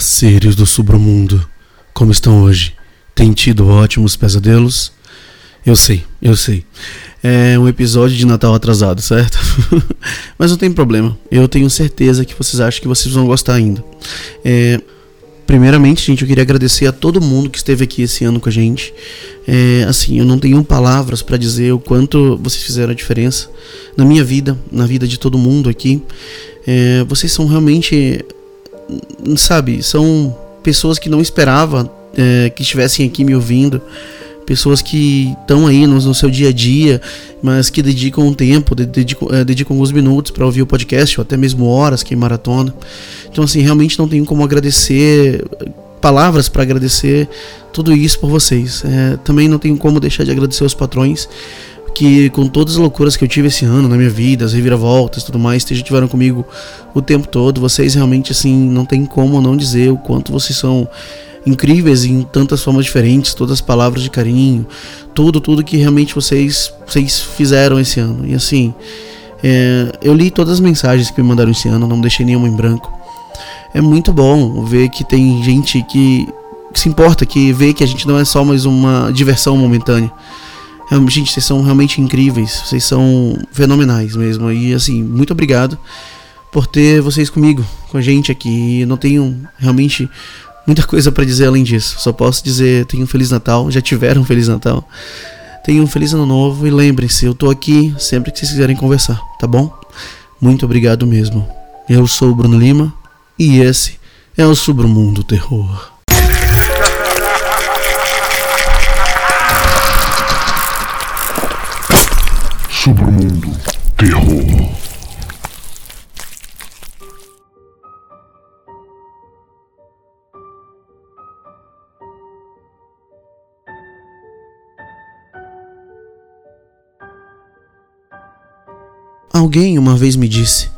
Seres do submundo. Como estão hoje? Tem tido ótimos pesadelos? Eu sei, eu sei. É um episódio de Natal atrasado, certo? Mas não tem problema. Eu tenho certeza que vocês acham que vocês vão gostar ainda. É, primeiramente, gente, eu queria agradecer a todo mundo que esteve aqui esse ano com a gente. É, assim, eu não tenho palavras para dizer o quanto vocês fizeram a diferença na minha vida, na vida de todo mundo aqui. É, vocês são realmente sabe, são pessoas que não esperava é, que estivessem aqui me ouvindo, pessoas que estão aí no, no, seu dia a dia, mas que dedicam um tempo, dedicam, é, dedicam alguns minutos para ouvir o podcast, ou até mesmo horas que é maratona. Então, assim, realmente não tenho como agradecer, palavras para agradecer tudo isso por vocês. É, também não tenho como deixar de agradecer os patrões que com todas as loucuras que eu tive esse ano na minha vida, as reviravoltas e tudo mais, estiveram comigo o tempo todo. Vocês realmente, assim, não tem como não dizer o quanto vocês são incríveis em tantas formas diferentes, todas as palavras de carinho, tudo, tudo que realmente vocês, vocês fizeram esse ano. E assim, é, eu li todas as mensagens que me mandaram esse ano, não deixei nenhuma em branco. É muito bom ver que tem gente que, que se importa, que vê que a gente não é só mais uma diversão momentânea Gente, vocês são realmente incríveis, vocês são fenomenais mesmo. E assim, muito obrigado por ter vocês comigo, com a gente aqui. Eu não tenho realmente muita coisa para dizer além disso. Só posso dizer, tenham um feliz Natal, já tiveram um feliz Natal. Tenham um feliz ano novo e lembrem-se, eu tô aqui sempre que vocês quiserem conversar, tá bom? Muito obrigado mesmo. Eu sou o Bruno Lima e esse é o Submundo Terror. Submundo Terror. Alguém uma vez me disse: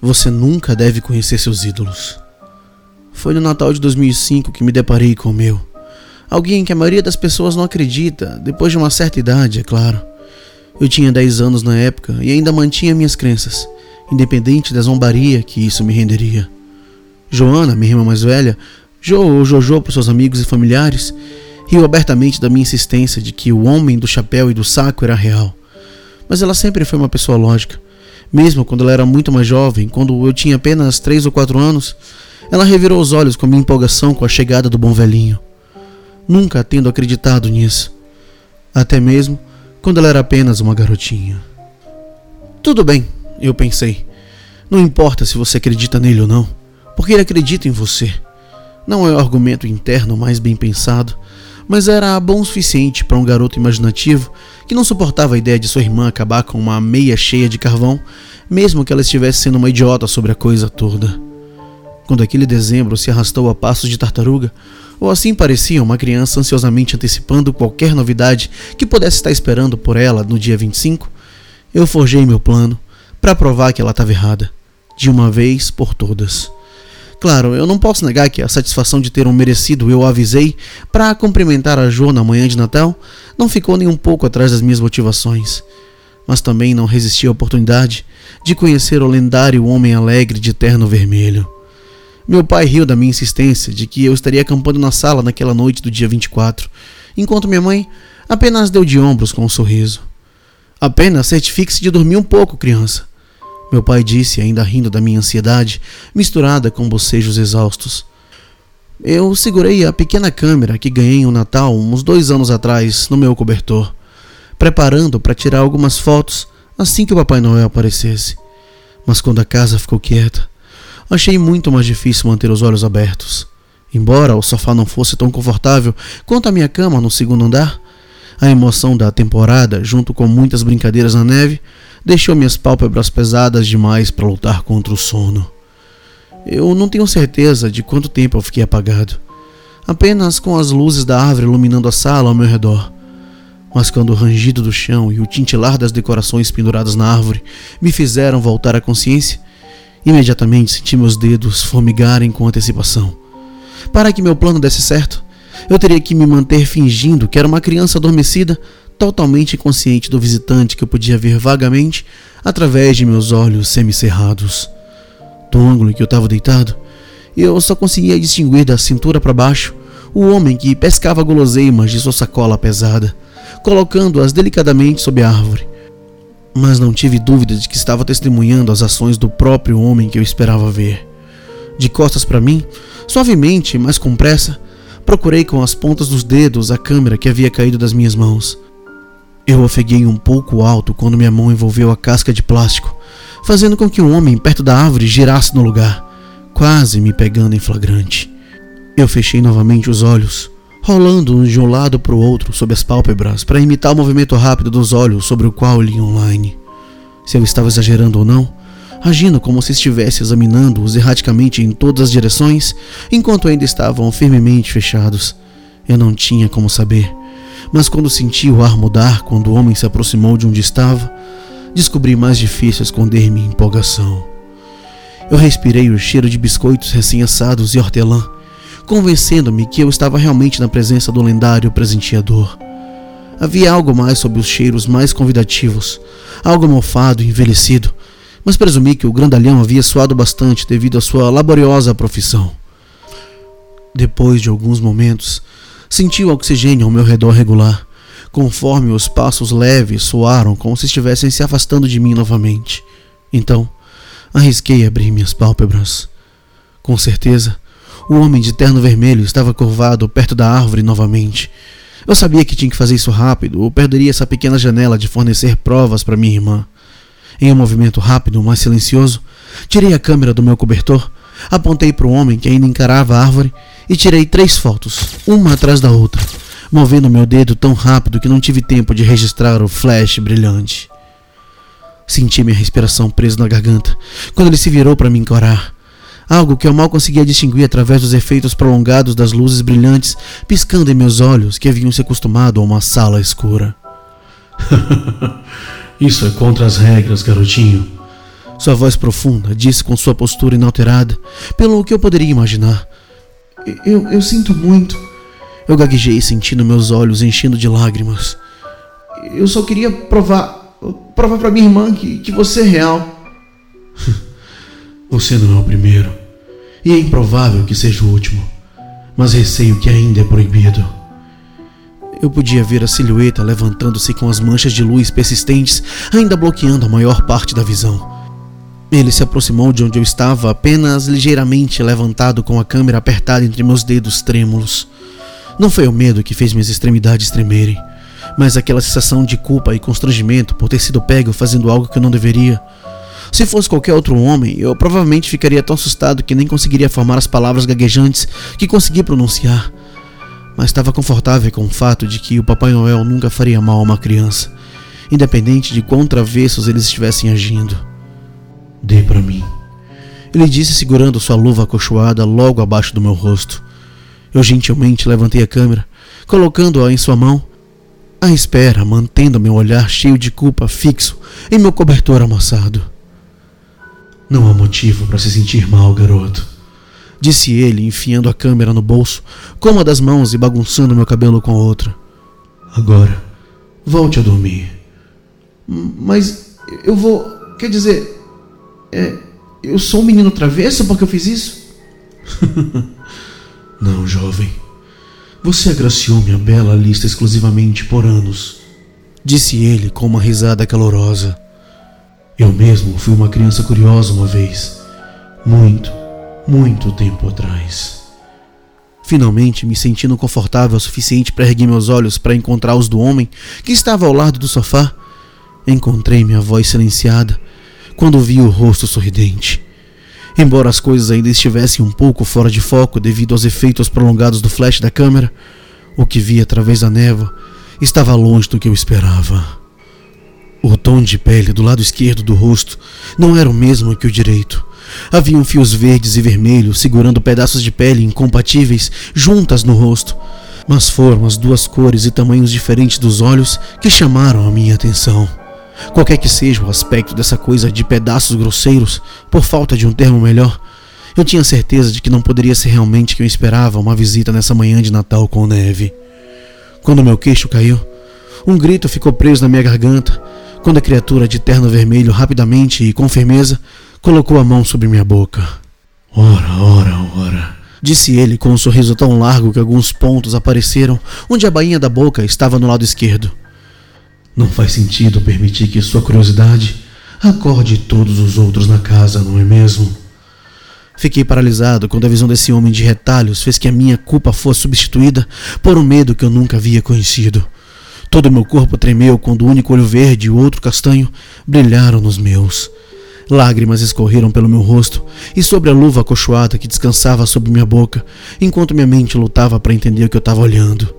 Você nunca deve conhecer seus ídolos. Foi no Natal de 2005 que me deparei com o meu. Alguém que a maioria das pessoas não acredita, depois de uma certa idade, é claro. Eu tinha 10 anos na época e ainda mantinha minhas crenças, independente da zombaria que isso me renderia. Joana, minha irmã mais velha, Jo ou Jojo para seus amigos e familiares, riu abertamente da minha insistência de que o homem do chapéu e do saco era real. Mas ela sempre foi uma pessoa lógica. Mesmo quando ela era muito mais jovem, quando eu tinha apenas 3 ou 4 anos, ela revirou os olhos com a minha empolgação com a chegada do bom velhinho. Nunca tendo acreditado nisso. Até mesmo quando ela era apenas uma garotinha. Tudo bem, eu pensei. Não importa se você acredita nele ou não, porque ele acredita em você. Não é o argumento interno mais bem pensado, mas era bom o suficiente para um garoto imaginativo que não suportava a ideia de sua irmã acabar com uma meia cheia de carvão, mesmo que ela estivesse sendo uma idiota sobre a coisa toda. Quando aquele dezembro se arrastou a passos de tartaruga, ou assim parecia uma criança ansiosamente antecipando qualquer novidade que pudesse estar esperando por ela no dia 25, eu forjei meu plano para provar que ela estava errada, de uma vez por todas. Claro, eu não posso negar que a satisfação de ter um merecido eu avisei para cumprimentar a Jo na manhã de Natal não ficou nem um pouco atrás das minhas motivações, mas também não resisti à oportunidade de conhecer o lendário Homem Alegre de terno vermelho. Meu pai riu da minha insistência de que eu estaria acampando na sala naquela noite do dia 24, enquanto minha mãe apenas deu de ombros com um sorriso. Apenas certifique-se de dormir um pouco, criança. Meu pai disse, ainda rindo da minha ansiedade, misturada com bocejos exaustos. Eu segurei a pequena câmera que ganhei um Natal uns dois anos atrás no meu cobertor, preparando para tirar algumas fotos assim que o Papai Noel aparecesse. Mas quando a casa ficou quieta, Achei muito mais difícil manter os olhos abertos. Embora o sofá não fosse tão confortável quanto a minha cama no segundo andar, a emoção da temporada, junto com muitas brincadeiras na neve, deixou minhas pálpebras pesadas demais para lutar contra o sono. Eu não tenho certeza de quanto tempo eu fiquei apagado, apenas com as luzes da árvore iluminando a sala ao meu redor. Mas quando o rangido do chão e o tintilar das decorações penduradas na árvore me fizeram voltar à consciência, Imediatamente senti meus dedos formigarem com antecipação. Para que meu plano desse certo, eu teria que me manter fingindo que era uma criança adormecida, totalmente inconsciente do visitante que eu podia ver vagamente através de meus olhos semicerrados. Do ângulo em que eu estava deitado, Eu só conseguia distinguir da cintura para baixo o homem que pescava guloseimas de sua sacola pesada, colocando-as delicadamente sob a árvore. Mas não tive dúvida de que estava testemunhando as ações do próprio homem que eu esperava ver. De costas para mim, suavemente, mas com pressa, procurei com as pontas dos dedos a câmera que havia caído das minhas mãos. Eu ofeguei um pouco alto quando minha mão envolveu a casca de plástico, fazendo com que um homem perto da árvore girasse no lugar, quase me pegando em flagrante. Eu fechei novamente os olhos, rolando de um lado para o outro sob as pálpebras para imitar o movimento rápido dos olhos sobre o qual li online. Se eu estava exagerando ou não, agindo como se estivesse examinando-os erraticamente em todas as direções, enquanto ainda estavam firmemente fechados. Eu não tinha como saber, mas quando senti o ar mudar quando o homem se aproximou de onde estava, descobri mais difícil esconder minha empolgação. Eu respirei o cheiro de biscoitos recém-assados e hortelã, convencendo-me que eu estava realmente na presença do lendário presenteador. Havia algo mais sob os cheiros mais convidativos, algo mofado e envelhecido, mas presumi que o grandalhão havia suado bastante devido à sua laboriosa profissão. Depois de alguns momentos, senti o oxigênio ao meu redor regular, conforme os passos leves soaram como se estivessem se afastando de mim novamente. Então, arrisquei abrir minhas pálpebras. Com certeza, o homem de terno vermelho estava curvado perto da árvore novamente. Eu sabia que tinha que fazer isso rápido, ou perderia essa pequena janela de fornecer provas para minha irmã. Em um movimento rápido, mas silencioso, tirei a câmera do meu cobertor, apontei para o homem que ainda encarava a árvore e tirei três fotos, uma atrás da outra, movendo meu dedo tão rápido que não tive tempo de registrar o flash brilhante. Senti minha respiração presa na garganta quando ele se virou para me encorar. Algo que eu mal conseguia distinguir através dos efeitos prolongados das luzes brilhantes piscando em meus olhos que haviam se acostumado a uma sala escura. Isso é contra as regras, garotinho. Sua voz profunda disse com sua postura inalterada, pelo que eu poderia imaginar. Eu, eu sinto muito. Eu gaguejei, sentindo meus olhos enchendo de lágrimas. Eu só queria provar. provar para minha irmã que, que você é real. Você não é o primeiro. E é improvável que seja o último. Mas receio que ainda é proibido. Eu podia ver a silhueta levantando-se com as manchas de luz persistentes, ainda bloqueando a maior parte da visão. Ele se aproximou de onde eu estava, apenas ligeiramente levantado com a câmera apertada entre meus dedos trêmulos. Não foi o medo que fez minhas extremidades tremerem, mas aquela sensação de culpa e constrangimento por ter sido pego fazendo algo que eu não deveria. Se fosse qualquer outro homem, eu provavelmente ficaria tão assustado que nem conseguiria formar as palavras gaguejantes que consegui pronunciar mas estava confortável com o fato de que o Papai Noel nunca faria mal a uma criança, independente de quão travessos eles estivessem agindo. Dê para mim. Ele disse segurando sua luva acolchoada logo abaixo do meu rosto. Eu gentilmente levantei a câmera, colocando-a em sua mão, à espera, mantendo meu olhar cheio de culpa fixo em meu cobertor amassado. Não há motivo para se sentir mal, garoto disse ele, enfiando a câmera no bolso, com uma das mãos e bagunçando meu cabelo com a outra. Agora, volte a dormir. Mas eu vou. Quer dizer. É, eu sou um menino travesso porque eu fiz isso? Não, jovem. Você agraciou minha bela lista exclusivamente por anos. Disse ele com uma risada calorosa. Eu mesmo fui uma criança curiosa uma vez. Muito, muito tempo atrás. Finalmente, me sentindo confortável o suficiente para erguer meus olhos para encontrar os do homem que estava ao lado do sofá, encontrei minha voz silenciada quando vi o rosto sorridente. Embora as coisas ainda estivessem um pouco fora de foco devido aos efeitos prolongados do flash da câmera, o que vi através da névoa estava longe do que eu esperava. O tom de pele do lado esquerdo do rosto não era o mesmo que o direito. Haviam fios verdes e vermelhos segurando pedaços de pele incompatíveis juntas no rosto. Mas foram as duas cores e tamanhos diferentes dos olhos que chamaram a minha atenção. Qualquer que seja o aspecto dessa coisa de pedaços grosseiros, por falta de um termo melhor, eu tinha certeza de que não poderia ser realmente que eu esperava uma visita nessa manhã de Natal com neve. Quando meu queixo caiu, um grito ficou preso na minha garganta, quando a criatura de terno vermelho rapidamente e com firmeza colocou a mão sobre minha boca. Ora, ora, ora. disse ele com um sorriso tão largo que alguns pontos apareceram onde a bainha da boca estava no lado esquerdo. Não faz sentido permitir que sua curiosidade acorde todos os outros na casa, não é mesmo? Fiquei paralisado quando a visão desse homem de retalhos fez que a minha culpa fosse substituída por um medo que eu nunca havia conhecido. Todo meu corpo tremeu quando o único olho verde e o outro castanho brilharam nos meus. Lágrimas escorreram pelo meu rosto e sobre a luva acolchoada que descansava sobre minha boca, enquanto minha mente lutava para entender o que eu estava olhando.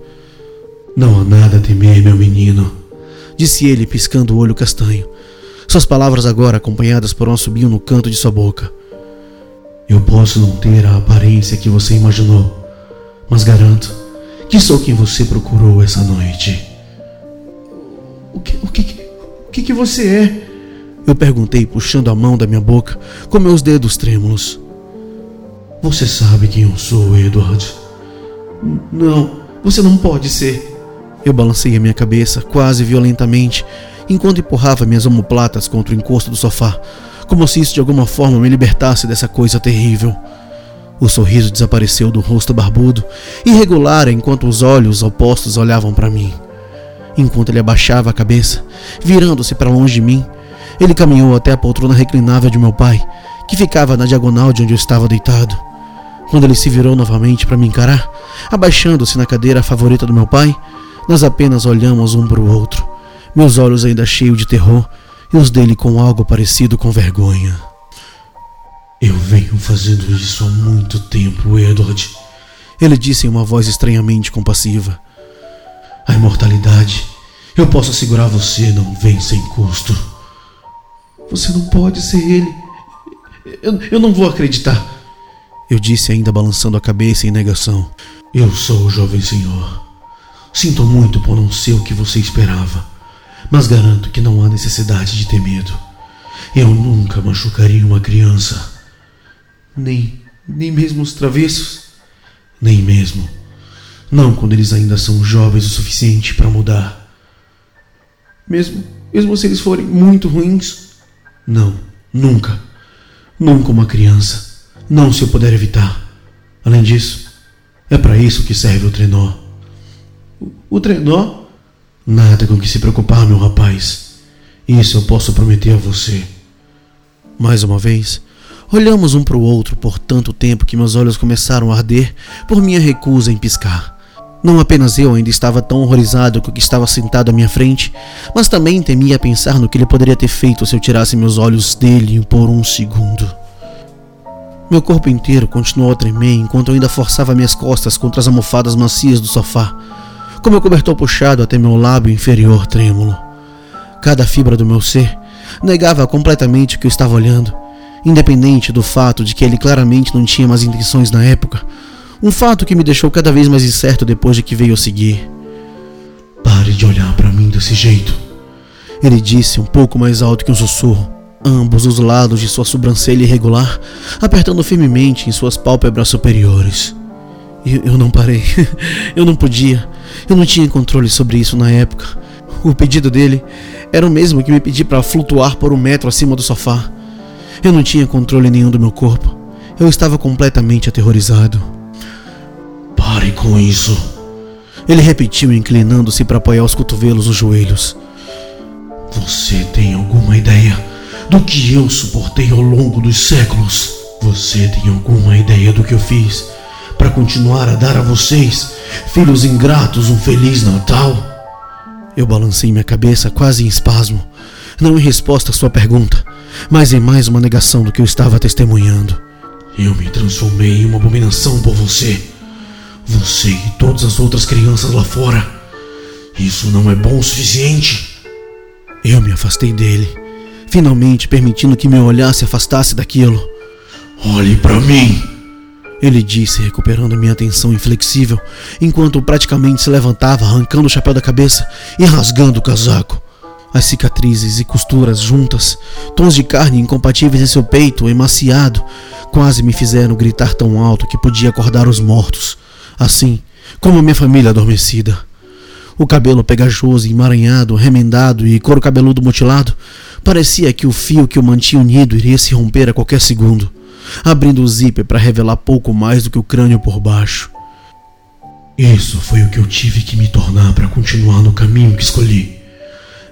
Não há nada a temer, meu menino, disse ele, piscando o olho castanho. Suas palavras agora acompanhadas por um assobio no canto de sua boca. Eu posso não ter a aparência que você imaginou, mas garanto que sou quem você procurou essa noite. O que, o que, o que, que você é? Eu perguntei, puxando a mão da minha boca com meus dedos trêmulos. Você sabe quem eu sou, Edward? Não, você não pode ser. Eu balancei a minha cabeça, quase violentamente, enquanto empurrava minhas omoplatas contra o encosto do sofá, como se isso de alguma forma me libertasse dessa coisa terrível. O sorriso desapareceu do rosto barbudo, irregular enquanto os olhos opostos olhavam para mim. Enquanto ele abaixava a cabeça, virando-se para longe de mim, ele caminhou até a poltrona reclinável de meu pai, que ficava na diagonal de onde eu estava deitado. Quando ele se virou novamente para me encarar, abaixando-se na cadeira favorita do meu pai, nós apenas olhamos um para o outro, meus olhos ainda cheios de terror e os dele com algo parecido com vergonha. Eu venho fazendo isso há muito tempo, Edward. Ele disse em uma voz estranhamente compassiva. A imortalidade, eu posso assegurar você, não vem sem custo. Você não pode ser ele. Eu, eu não vou acreditar. Eu disse, ainda balançando a cabeça em negação. Eu sou o jovem senhor. Sinto muito por não ser o que você esperava, mas garanto que não há necessidade de ter medo. Eu nunca machucaria uma criança. Nem, nem mesmo os travessos? Nem mesmo. Não quando eles ainda são jovens o suficiente para mudar. Mesmo, mesmo se eles forem muito ruins? Não, nunca. Nunca uma criança. Não se eu puder evitar. Além disso, é para isso que serve o trenó. O, o trenó? Nada com que se preocupar, meu rapaz. Isso eu posso prometer a você. Mais uma vez, olhamos um para o outro por tanto tempo que meus olhos começaram a arder por minha recusa em piscar. Não apenas eu ainda estava tão horrorizado com o que estava sentado à minha frente, mas também temia pensar no que ele poderia ter feito se eu tirasse meus olhos dele por um segundo. Meu corpo inteiro continuou a tremer enquanto eu ainda forçava minhas costas contra as almofadas macias do sofá, com meu cobertor puxado até meu lábio inferior trêmulo. Cada fibra do meu ser negava completamente o que eu estava olhando, independente do fato de que ele claramente não tinha mais intenções na época um fato que me deixou cada vez mais incerto depois de que veio a seguir. Pare de olhar para mim desse jeito. Ele disse um pouco mais alto que um sussurro, ambos os lados de sua sobrancelha irregular, apertando firmemente em suas pálpebras superiores. Eu, eu não parei. eu não podia. Eu não tinha controle sobre isso na época. O pedido dele era o mesmo que me pedir para flutuar por um metro acima do sofá. Eu não tinha controle nenhum do meu corpo. Eu estava completamente aterrorizado. Pare com isso. Ele repetiu, inclinando-se para apoiar os cotovelos nos joelhos. Você tem alguma ideia do que eu suportei ao longo dos séculos? Você tem alguma ideia do que eu fiz para continuar a dar a vocês, filhos ingratos, um feliz Natal? Eu balancei minha cabeça quase em espasmo, não em resposta à sua pergunta, mas em mais uma negação do que eu estava testemunhando. Eu me transformei em uma abominação por você. Você e todas as outras crianças lá fora. Isso não é bom o suficiente. Eu me afastei dele, finalmente permitindo que meu olhar se afastasse daquilo. Olhe para mim, ele disse, recuperando minha atenção inflexível, enquanto praticamente se levantava, arrancando o chapéu da cabeça e rasgando o casaco. As cicatrizes e costuras juntas, tons de carne incompatíveis em seu peito emaciado, quase me fizeram gritar tão alto que podia acordar os mortos assim como minha família adormecida. O cabelo pegajoso, emaranhado, remendado e couro cabeludo mutilado, parecia que o fio que o mantinha unido iria se romper a qualquer segundo. abrindo o zíper para revelar pouco mais do que o crânio por baixo. Isso foi o que eu tive que me tornar para continuar no caminho que escolhi,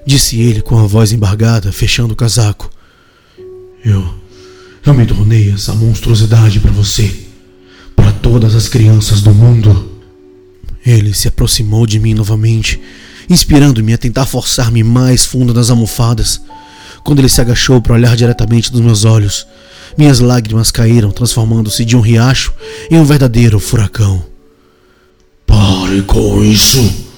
disse ele com a voz embargada, fechando o casaco. Eu. Eu me tornei essa monstruosidade para você, para todas as crianças do mundo. Ele se aproximou de mim novamente, inspirando-me a tentar forçar-me mais fundo nas almofadas. Quando ele se agachou para olhar diretamente nos meus olhos, minhas lágrimas caíram, transformando-se de um riacho em um verdadeiro furacão. Pare com isso!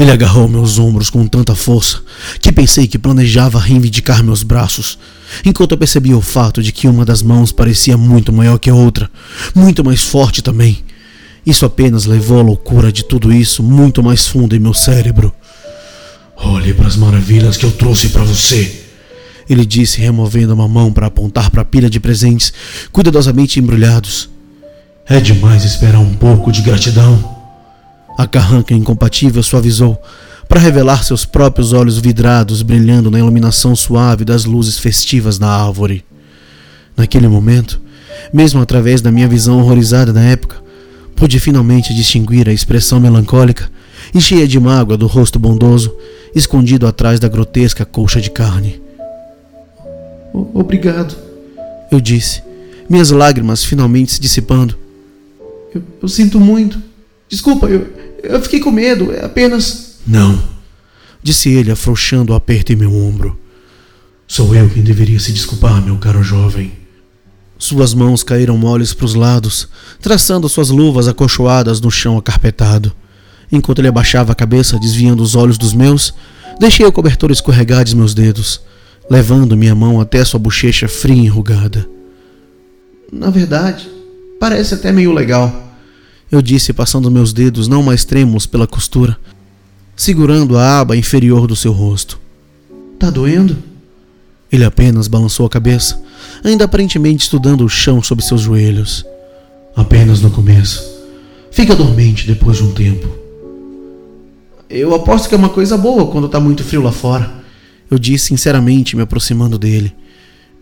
Ele agarrou meus ombros com tanta força que pensei que planejava reivindicar meus braços, enquanto eu percebia o fato de que uma das mãos parecia muito maior que a outra, muito mais forte também. Isso apenas levou a loucura de tudo isso muito mais fundo em meu cérebro. Olhe para as maravilhas que eu trouxe para você. Ele disse, removendo uma mão para apontar para a pilha de presentes, cuidadosamente embrulhados. É demais esperar um pouco de gratidão. A carranca incompatível suavizou para revelar seus próprios olhos vidrados brilhando na iluminação suave das luzes festivas da árvore. Naquele momento, mesmo através da minha visão horrorizada da época, pude finalmente distinguir a expressão melancólica e cheia de mágoa do rosto bondoso, escondido atrás da grotesca colcha de carne. Obrigado, eu disse, minhas lágrimas finalmente se dissipando. Eu, eu sinto muito. Desculpa, eu, eu fiquei com medo, é apenas. Não, disse ele, afrouxando o aperto em meu ombro. Sou eu quem deveria se desculpar, meu caro jovem. Suas mãos caíram moles para os lados, traçando suas luvas acolchoadas no chão acarpetado. Enquanto ele abaixava a cabeça, desviando os olhos dos meus, deixei o cobertor escorregar de meus dedos, levando minha mão até sua bochecha fria e enrugada. Na verdade, parece até meio legal eu disse, passando meus dedos não mais trêmulos pela costura, segurando a aba inferior do seu rosto. Tá doendo? Ele apenas balançou a cabeça, ainda aparentemente estudando o chão sob seus joelhos. Apenas no começo. Fica dormente depois de um tempo. Eu aposto que é uma coisa boa quando tá muito frio lá fora. Eu disse sinceramente, me aproximando dele.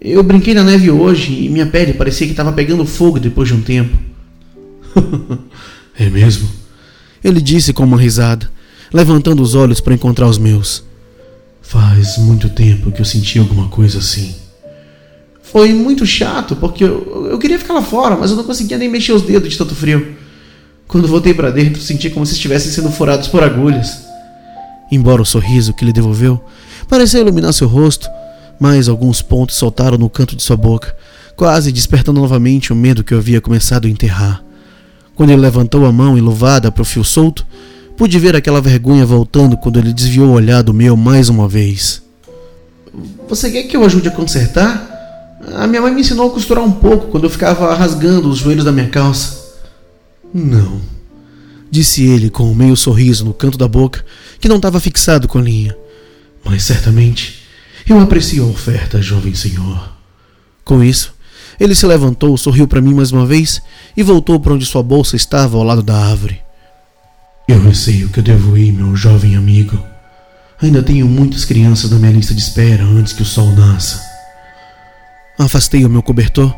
Eu brinquei na neve hoje e minha pele parecia que estava pegando fogo depois de um tempo. é mesmo? Ele disse com uma risada, levantando os olhos para encontrar os meus. Faz muito tempo que eu senti alguma coisa assim. Foi muito chato, porque eu, eu queria ficar lá fora, mas eu não conseguia nem mexer os dedos de tanto frio. Quando voltei para dentro, senti como se estivessem sendo furados por agulhas. Embora o sorriso que ele devolveu pareceu iluminar seu rosto, mais alguns pontos soltaram no canto de sua boca, quase despertando novamente o medo que eu havia começado a enterrar. Quando ele levantou a mão enluvada para o fio solto, pude ver aquela vergonha voltando quando ele desviou o olhar do meu mais uma vez. Você quer que eu ajude a consertar? A minha mãe me ensinou a costurar um pouco quando eu ficava rasgando os joelhos da minha calça. Não, disse ele com um meio sorriso no canto da boca que não estava fixado com a linha. Mas certamente eu aprecio a oferta, jovem senhor. Com isso, ele se levantou, sorriu para mim mais uma vez e voltou para onde sua bolsa estava ao lado da árvore. Eu receio que eu devo ir, meu jovem amigo. Ainda tenho muitas crianças na minha lista de espera antes que o sol nasça. Afastei o meu cobertor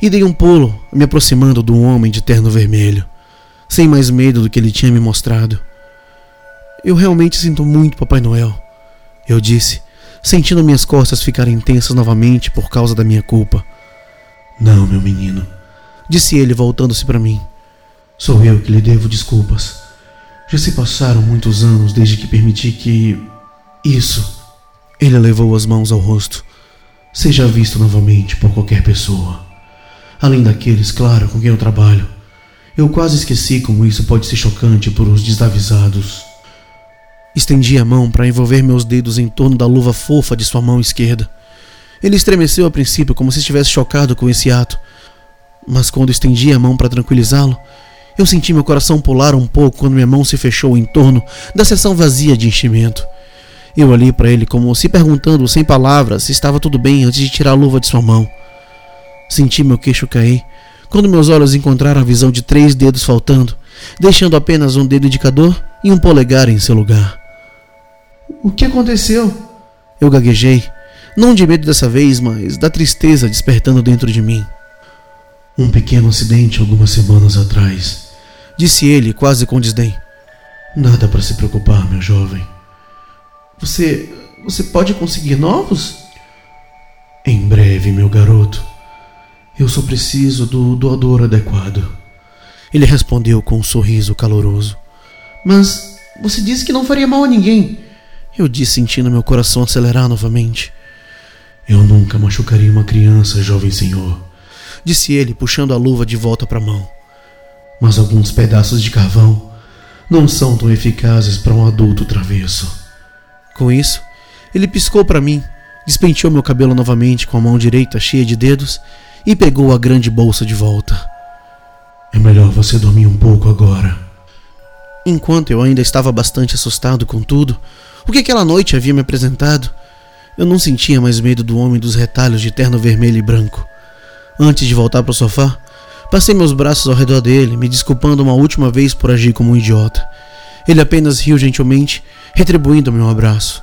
e dei um pulo, me aproximando do homem de terno vermelho, sem mais medo do que ele tinha me mostrado. Eu realmente sinto muito, Papai Noel, eu disse, sentindo minhas costas ficarem tensas novamente por causa da minha culpa. Não, meu menino, disse ele voltando-se para mim. Sou eu que lhe devo desculpas. Já se passaram muitos anos desde que permiti que. Isso. Ele levou as mãos ao rosto. Seja visto novamente por qualquer pessoa. Além daqueles, claro, com quem eu trabalho. Eu quase esqueci como isso pode ser chocante por os desavisados. Estendi a mão para envolver meus dedos em torno da luva fofa de sua mão esquerda. Ele estremeceu a princípio, como se estivesse chocado com esse ato. Mas quando estendi a mão para tranquilizá-lo, eu senti meu coração pular um pouco quando minha mão se fechou em torno da seção vazia de enchimento. Eu olhei para ele como se perguntando, sem palavras, se estava tudo bem antes de tirar a luva de sua mão. Senti meu queixo cair quando meus olhos encontraram a visão de três dedos faltando, deixando apenas um dedo indicador e um polegar em seu lugar. O que aconteceu? Eu gaguejei, não de medo dessa vez, mas da tristeza despertando dentro de mim. Um pequeno acidente algumas semanas atrás, disse ele, quase com desdém. Nada para se preocupar, meu jovem. Você. Você pode conseguir novos? Em breve, meu garoto. Eu só preciso do doador adequado. Ele respondeu com um sorriso caloroso. Mas você disse que não faria mal a ninguém. Eu disse, sentindo meu coração acelerar novamente. Eu nunca machucaria uma criança, jovem senhor, disse ele, puxando a luva de volta para a mão. Mas alguns pedaços de carvão não são tão eficazes para um adulto travesso. Com isso, ele piscou para mim, despenteou meu cabelo novamente com a mão direita cheia de dedos e pegou a grande bolsa de volta. É melhor você dormir um pouco agora. Enquanto eu ainda estava bastante assustado com tudo, o que aquela noite havia me apresentado, eu não sentia mais medo do homem dos retalhos de terno vermelho e branco. Antes de voltar para o sofá, passei meus braços ao redor dele, me desculpando uma última vez por agir como um idiota. Ele apenas riu gentilmente, retribuindo meu abraço.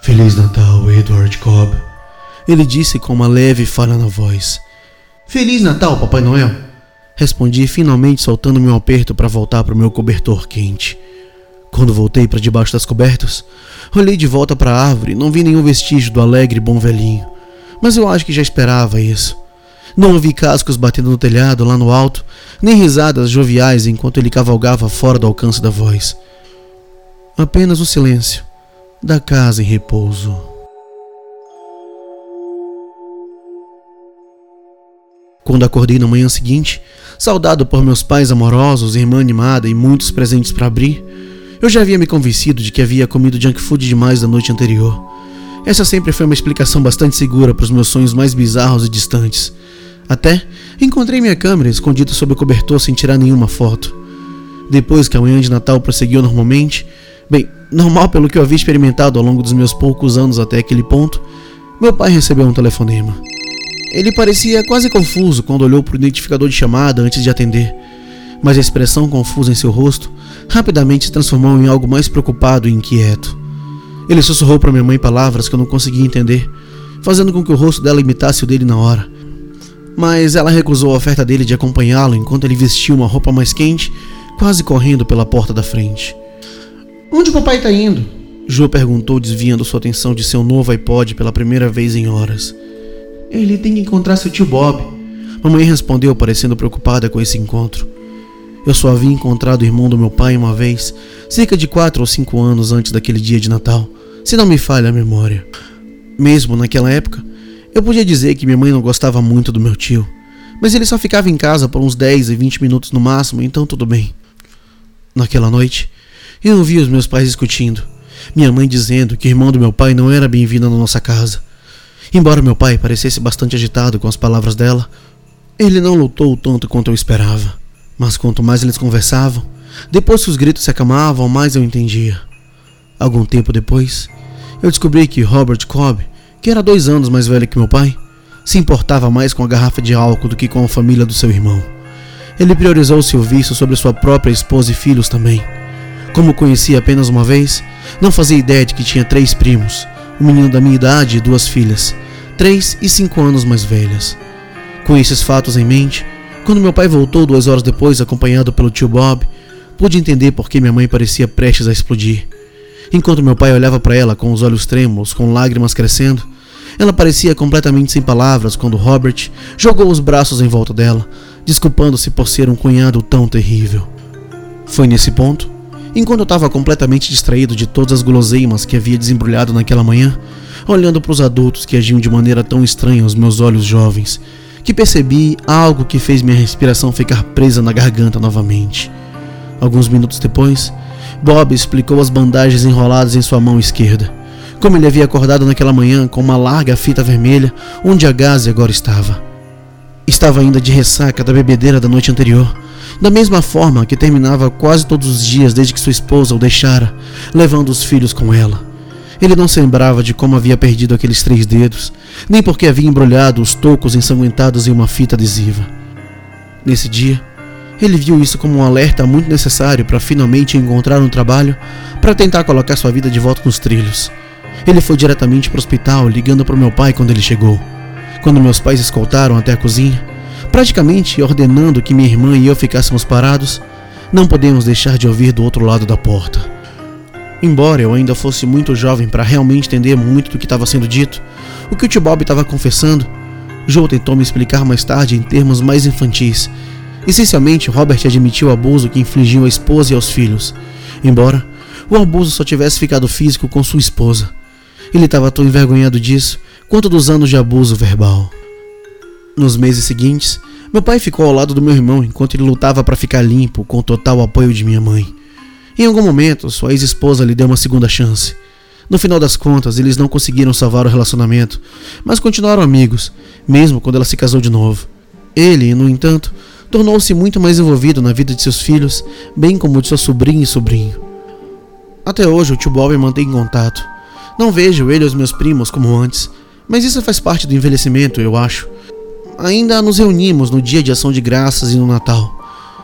Feliz Natal, Edward Cobb. Ele disse com uma leve falha na voz. Feliz Natal, Papai Noel. Respondi finalmente soltando meu aperto para voltar para o meu cobertor quente. Quando voltei para debaixo das cobertas, olhei de volta para a árvore e não vi nenhum vestígio do alegre bom velhinho. Mas eu acho que já esperava isso. Não ouvi cascos batendo no telhado lá no alto, nem risadas joviais enquanto ele cavalgava fora do alcance da voz. Apenas o silêncio da casa em repouso. Quando acordei na manhã seguinte, saudado por meus pais amorosos, irmã animada e muitos presentes para abrir, eu já havia me convencido de que havia comido junk food demais na noite anterior. Essa sempre foi uma explicação bastante segura para os meus sonhos mais bizarros e distantes. Até encontrei minha câmera escondida sob o cobertor sem tirar nenhuma foto. Depois que a manhã de Natal prosseguiu normalmente, bem, normal pelo que eu havia experimentado ao longo dos meus poucos anos até aquele ponto, meu pai recebeu um telefonema. Ele parecia quase confuso quando olhou para o identificador de chamada antes de atender, mas a expressão confusa em seu rosto rapidamente se transformou em algo mais preocupado e inquieto. Ele sussurrou para minha mãe palavras que eu não conseguia entender, fazendo com que o rosto dela imitasse o dele na hora. Mas ela recusou a oferta dele de acompanhá-lo enquanto ele vestia uma roupa mais quente, quase correndo pela porta da frente. Onde o papai está indo? Jo perguntou, desviando sua atenção de seu novo iPod pela primeira vez em horas. Ele tem que encontrar seu tio Bob. Mamãe respondeu, parecendo preocupada com esse encontro. Eu só havia encontrado o irmão do meu pai uma vez, cerca de quatro ou cinco anos antes daquele dia de Natal, se não me falha a memória. Mesmo naquela época, eu podia dizer que minha mãe não gostava muito do meu tio, mas ele só ficava em casa por uns 10 e 20 minutos no máximo, então tudo bem. Naquela noite, eu ouvi os meus pais discutindo, minha mãe dizendo que o irmão do meu pai não era bem-vindo na nossa casa. Embora meu pai parecesse bastante agitado com as palavras dela, ele não lutou tanto quanto eu esperava. Mas quanto mais eles conversavam, depois que os gritos se acalmavam, mais eu entendia. Algum tempo depois, eu descobri que Robert Cobb, que era dois anos mais velho que meu pai, se importava mais com a garrafa de álcool do que com a família do seu irmão. Ele priorizou seu vício sobre sua própria esposa e filhos também. Como o conhecia apenas uma vez, não fazia ideia de que tinha três primos, um menino da minha idade e duas filhas, três e cinco anos mais velhas. Com esses fatos em mente, quando meu pai voltou duas horas depois, acompanhado pelo tio Bob, pude entender por que minha mãe parecia prestes a explodir. Enquanto meu pai olhava para ela com os olhos trêmulos, com lágrimas crescendo, ela parecia completamente sem palavras quando Robert jogou os braços em volta dela, desculpando-se por ser um cunhado tão terrível. Foi nesse ponto enquanto eu estava completamente distraído de todas as guloseimas que havia desembrulhado naquela manhã, olhando para os adultos que agiam de maneira tão estranha aos meus olhos jovens, que percebi algo que fez minha respiração ficar presa na garganta novamente. Alguns minutos depois, Bob explicou as bandagens enroladas em sua mão esquerda, como ele havia acordado naquela manhã com uma larga fita vermelha onde a Gaze agora estava. Estava ainda de ressaca da bebedeira da noite anterior, da mesma forma que terminava quase todos os dias desde que sua esposa o deixara, levando os filhos com ela. Ele não se lembrava de como havia perdido aqueles três dedos, nem porque havia embrulhado os tocos ensanguentados em uma fita adesiva. Nesse dia, ele viu isso como um alerta muito necessário para finalmente encontrar um trabalho para tentar colocar sua vida de volta nos trilhos. Ele foi diretamente para o hospital, ligando para meu pai quando ele chegou. Quando meus pais escoltaram até a cozinha, praticamente ordenando que minha irmã e eu ficássemos parados, não podemos deixar de ouvir do outro lado da porta. Embora eu ainda fosse muito jovem para realmente entender muito do que estava sendo dito, o que o tio Bob estava confessando, Joe tentou me explicar mais tarde em termos mais infantis. Essencialmente, Robert admitiu o abuso que infligiu à esposa e aos filhos, embora o abuso só tivesse ficado físico com sua esposa. Ele estava tão envergonhado disso quanto dos anos de abuso verbal. Nos meses seguintes, meu pai ficou ao lado do meu irmão enquanto ele lutava para ficar limpo com o total apoio de minha mãe. Em algum momento, sua ex-esposa lhe deu uma segunda chance. No final das contas, eles não conseguiram salvar o relacionamento, mas continuaram amigos, mesmo quando ela se casou de novo. Ele, no entanto, tornou-se muito mais envolvido na vida de seus filhos, bem como de sua sobrinha e sobrinho. Até hoje, o tio Bob mantém contato. Não vejo ele e os meus primos como antes, mas isso faz parte do envelhecimento, eu acho. Ainda nos reunimos no dia de ação de graças e no Natal.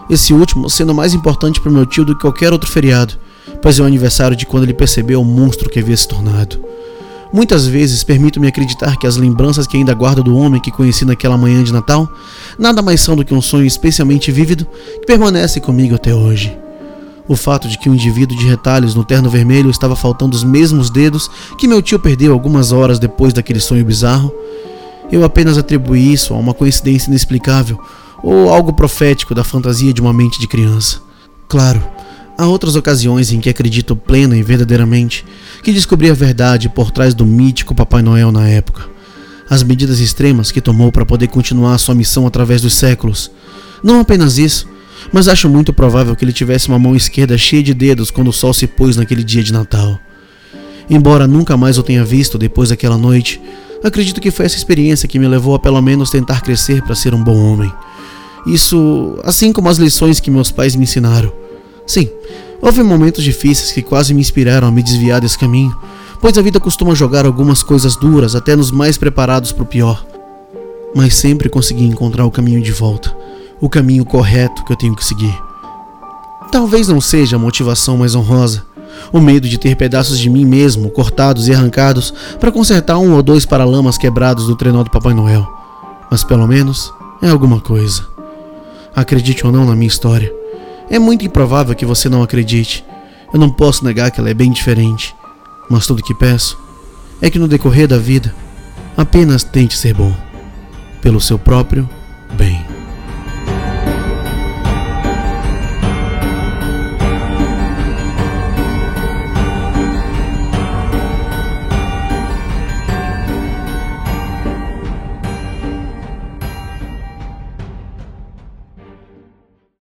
Esse último sendo mais importante para meu tio do que qualquer outro feriado, pois é o aniversário de quando ele percebeu o monstro que havia se tornado. Muitas vezes permito-me acreditar que as lembranças que ainda guardo do homem que conheci naquela manhã de Natal nada mais são do que um sonho especialmente vívido que permanece comigo até hoje. O fato de que o um indivíduo de retalhos no terno vermelho estava faltando os mesmos dedos que meu tio perdeu algumas horas depois daquele sonho bizarro, eu apenas atribuí isso a uma coincidência inexplicável ou algo profético da fantasia de uma mente de criança. Claro, há outras ocasiões em que acredito plena e verdadeiramente que descobri a verdade por trás do mítico Papai Noel na época. As medidas extremas que tomou para poder continuar sua missão através dos séculos. Não apenas isso, mas acho muito provável que ele tivesse uma mão esquerda cheia de dedos quando o sol se pôs naquele dia de Natal. Embora nunca mais o tenha visto depois daquela noite, acredito que foi essa experiência que me levou a pelo menos tentar crescer para ser um bom homem. Isso, assim como as lições que meus pais me ensinaram. Sim, houve momentos difíceis que quase me inspiraram a me desviar desse caminho, pois a vida costuma jogar algumas coisas duras até nos mais preparados para o pior. Mas sempre consegui encontrar o caminho de volta, o caminho correto que eu tenho que seguir. Talvez não seja a motivação mais honrosa, o medo de ter pedaços de mim mesmo cortados e arrancados para consertar um ou dois paralamas quebrados do trenó do Papai Noel, mas pelo menos é alguma coisa. Acredite ou não na minha história. É muito improvável que você não acredite. Eu não posso negar que ela é bem diferente. Mas tudo que peço é que no decorrer da vida apenas tente ser bom, pelo seu próprio bem.